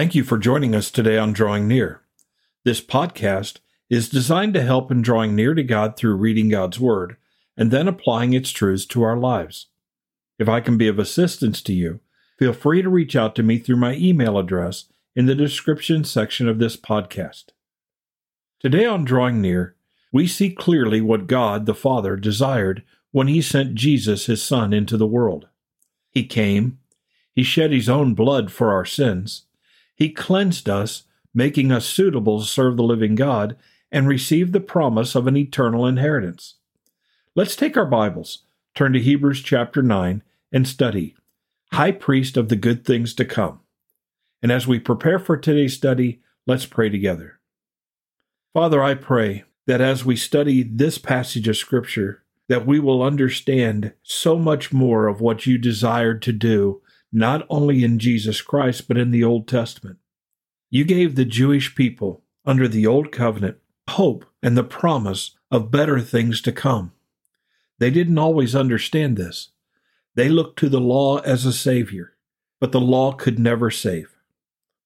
Thank you for joining us today on Drawing Near. This podcast is designed to help in drawing near to God through reading God's Word and then applying its truths to our lives. If I can be of assistance to you, feel free to reach out to me through my email address in the description section of this podcast. Today on Drawing Near, we see clearly what God the Father desired when He sent Jesus, His Son, into the world. He came, He shed His own blood for our sins, He cleansed us, making us suitable to serve the living God, and receive the promise of an eternal inheritance. Let's take our Bibles, turn to Hebrews chapter 9, and study High Priest of the Good Things to Come. And as we prepare for today's study, let's pray together. Father, I pray that as we study this passage of Scripture, that we will understand so much more of what you desired to do, not only in Jesus Christ, but in the Old Testament. You gave the Jewish people under the Old Covenant hope and the promise of better things to come. They didn't always understand this. They looked to the law as a savior, but the law could never save.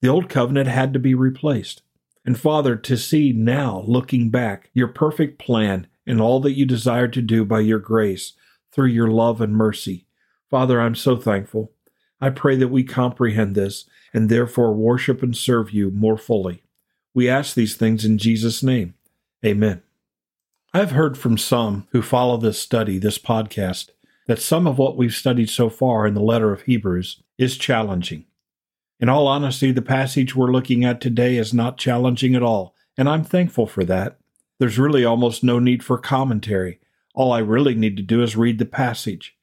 The Old Covenant had to be replaced. And Father, to see now, looking back, your perfect plan and all that you desire to do by your grace through your love and mercy. Father, I'm so thankful. I pray that we comprehend this and therefore worship and serve you more fully. We ask these things in Jesus' name. Amen. I've heard from some who follow this study, this podcast, that some of what we've studied so far in the letter of Hebrews is challenging. In all honesty, the passage we're looking at today is not challenging at all, and I'm thankful for that. There's really almost no need for commentary. All I really need to do is read the passage.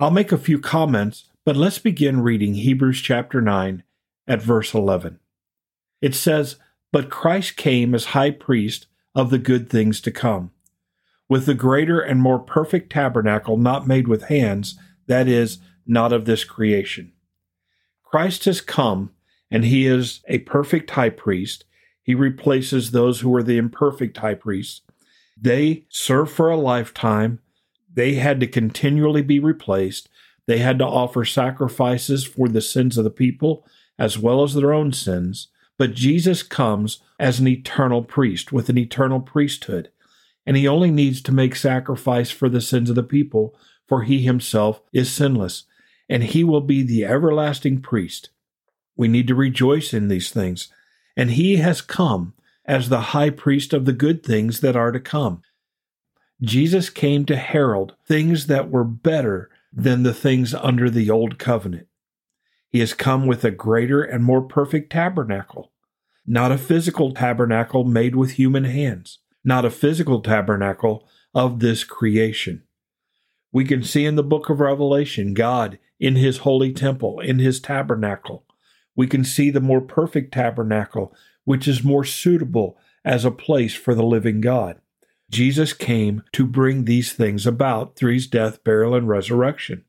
I'll make a few comments, but let's begin reading Hebrews chapter 9 at verse 11. It says, But Christ came as high priest of the good things to come, with the greater and more perfect tabernacle not made with hands, that is, not of this creation. Christ has come, and he is a perfect high priest. He replaces those who were the imperfect high priests. They serve for a lifetime. They had to continually be replaced. They had to offer sacrifices for the sins of the people as well as their own sins. But Jesus comes as an eternal priest with an eternal priesthood, and he only needs to make sacrifice for the sins of the people, for he himself is sinless, and he will be the everlasting priest. We need to rejoice in these things, and he has come as the high priest of the good things that are to come. Jesus came to herald things that were better than the things under the old covenant. He has come with a greater and more perfect tabernacle, not a physical tabernacle made with human hands, not a physical tabernacle of this creation. We can see in the book of Revelation God in his holy temple, in his tabernacle. We can see the more perfect tabernacle, which is more suitable as a place for the living God. Jesus came to bring these things about through his death, burial, and resurrection.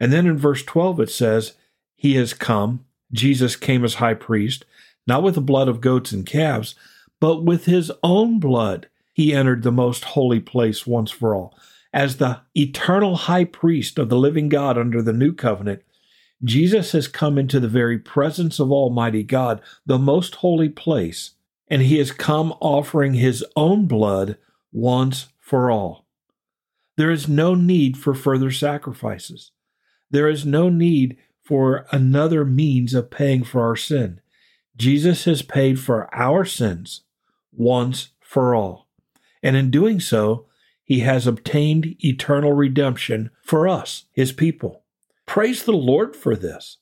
And then in verse 12 it says, he has come. Jesus came as high priest, not with the blood of goats and calves, but with his own blood. He entered the most holy place once for all. As the eternal high priest of the living God under the new covenant, Jesus has come into the very presence of Almighty God, the most holy place, and he has come offering his own blood once for all. There is no need for further sacrifices. There is no need for another means of paying for our sin. Jesus has paid for our sins once for all. And in doing so, he has obtained eternal redemption for us, his people. Praise the Lord for this.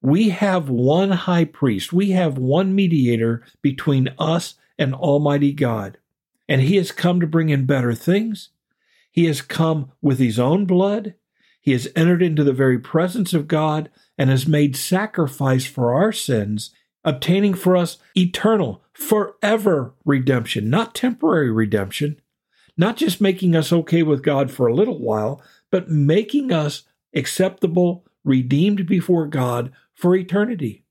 We have one high priest, we have one mediator between us and Almighty God. And he has come to bring in better things. He has come with his own blood. He has entered into the very presence of God and has made sacrifice for our sins, obtaining for us eternal, forever redemption, not temporary redemption, not just making us okay with God for a little while, but making us acceptable, redeemed before God for eternity.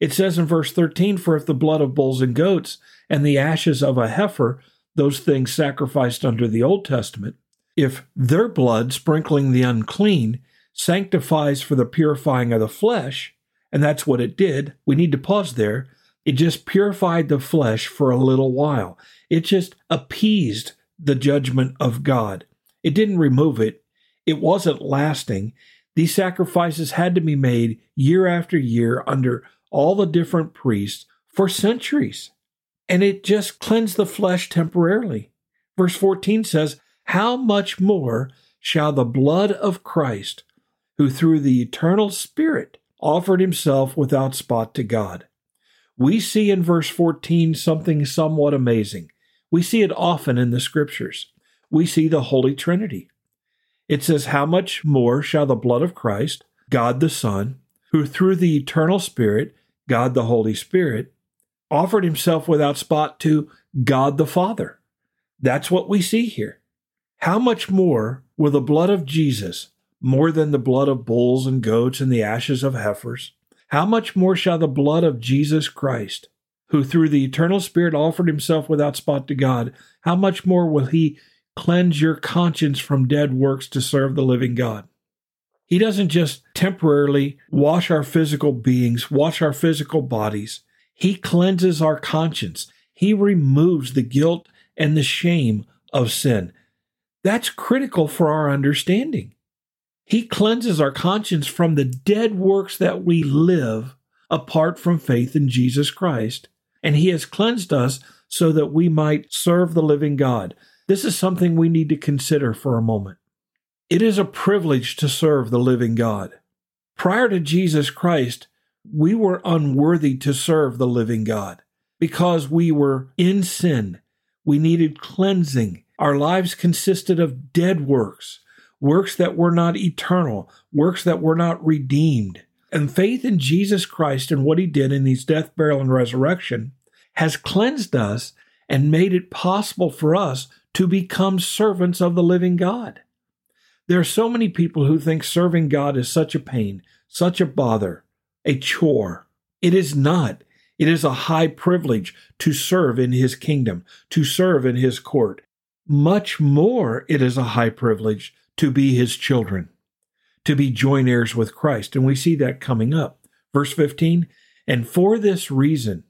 It says in verse 13, For if the blood of bulls and goats and the ashes of a heifer, those things sacrificed under the Old Testament, if their blood, sprinkling the unclean, sanctifies for the purifying of the flesh, And that's what it did. We need to pause there. It just purified the flesh for a little while. It just appeased the judgment of God. It didn't remove it. It wasn't lasting. These sacrifices had to be made year after year under all the different priests for centuries. And it just cleansed the flesh temporarily. Verse 14 says, How much more shall the blood of Christ, who through the eternal Spirit offered himself without spot to God? We see in verse 14 something somewhat amazing. We see it often in the scriptures. We see the Holy Trinity. It says, How much more shall the blood of Christ, God the Son, who through the eternal Spirit, God the Holy Spirit, offered himself without spot to God the Father? That's what we see here. How much more will the blood of Jesus, more than the blood of bulls and goats and the ashes of heifers, how much more shall the blood of Jesus Christ, who through the eternal Spirit offered himself without spot to God, how much more will he cleanse your conscience from dead works to serve the living God? He doesn't just temporarily wash our physical beings, wash our physical bodies. He cleanses our conscience. He removes the guilt and the shame of sin. That's critical for our understanding. He cleanses our conscience from the dead works that we live apart from faith in Jesus Christ. And He has cleansed us so that we might serve the living God. This is something we need to consider for a moment. It is a privilege to serve the living God. Prior to Jesus Christ, we were unworthy to serve the living God because we were in sin. We needed cleansing. Our lives consisted of dead works, works that were not eternal, works that were not redeemed. And faith in Jesus Christ and what he did in his death, burial, and resurrection has cleansed us and made it possible for us to become servants of the living God. There are so many people who think serving God is such a pain, such a bother, a chore. It is not. It is a high privilege to serve in his kingdom, to serve in his court. Much more, it is a high privilege to be his children, to be joint heirs with Christ. And we see that coming up. Verse 15, and for this reason,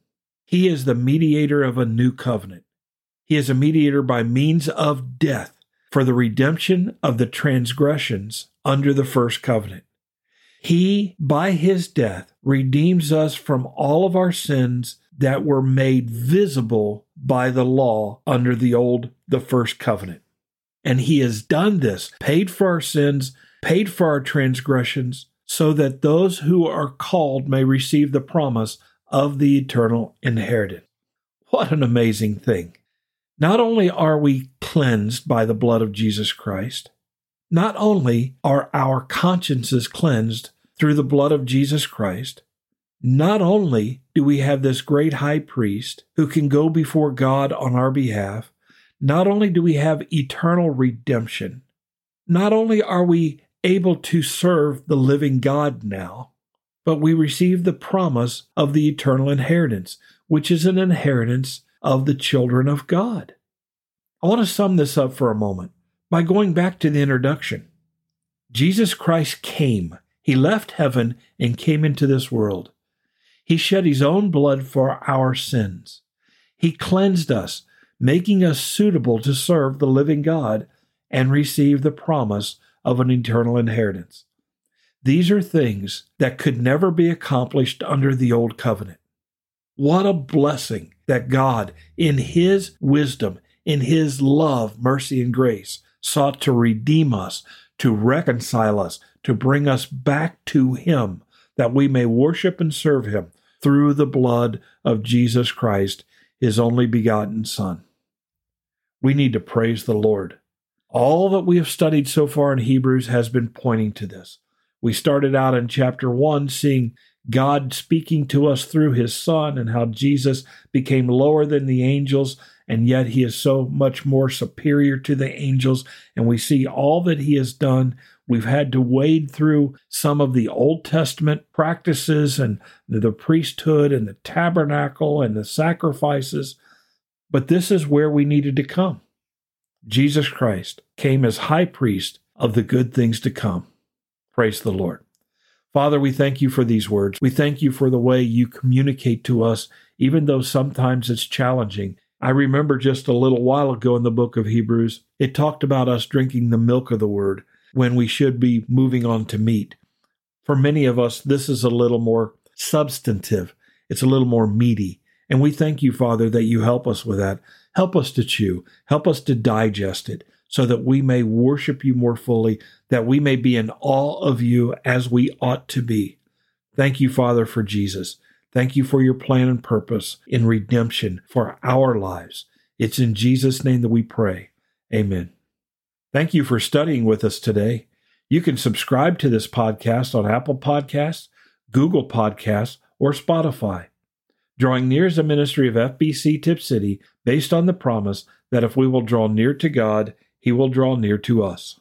he is the mediator of a new covenant. He is a mediator by means of death for the redemption of the transgressions under the first covenant. He, by his death, redeems us from all of our sins that were made visible by the law under the old, the first covenant. And he has done this, paid for our sins, paid for our transgressions, so that those who are called may receive the promise of the eternal inheritance. What an amazing thing. Not only are we cleansed by the blood of Jesus Christ, not only are our consciences cleansed through the blood of Jesus Christ, not only do we have this great high priest who can go before God on our behalf, not only do we have eternal redemption, not only are we able to serve the living God now, but we receive the promise of the eternal inheritance, which is an inheritance of the children of God. I want to sum this up for a moment by going back to the introduction. Jesus Christ came, He left heaven and came into this world. He shed His own blood for our sins. He cleansed us making us suitable to serve the living God and receive the promise of an eternal inheritance. These are things that could never be accomplished under the old covenant. What a blessing that God, in His wisdom, in His love, mercy, and grace, sought to redeem us, to reconcile us, to bring us back to Him, that we may worship and serve Him through the blood of Jesus Christ, His only begotten Son we need to praise the Lord. All that we have studied so far in Hebrews has been pointing to this. We started out in chapter 1 seeing God speaking to us through his Son and how Jesus became lower than the angels, and yet he is so much more superior to the angels. And we see all that he has done. We've had to wade through some of the Old Testament practices and the priesthood and the tabernacle and the sacrifices. But this is where we needed to come. Jesus Christ came as high priest of the good things to come. Praise the Lord. Father, we thank you for these words. We thank you for the way you communicate to us, even though sometimes it's challenging. I remember just a little while ago in the book of Hebrews, it talked about us drinking the milk of the word when we should be moving on to meat. For many of us, this is a little more substantive, it's a little more meaty. And we thank you, Father, that you help us with that. Help us to chew, help us to digest it, so that we may worship you more fully, that we may be in awe of you as we ought to be. Thank you, Father, for Jesus. Thank you for your plan and purpose in redemption for our lives. It's in Jesus' name that we pray. Amen. Thank you for studying with us today. You can subscribe to this podcast on Apple Podcasts, Google Podcasts, or Spotify. Drawing Near is a ministry of FBC Tipp City based on the promise that if we will draw near to God, he will draw near to us.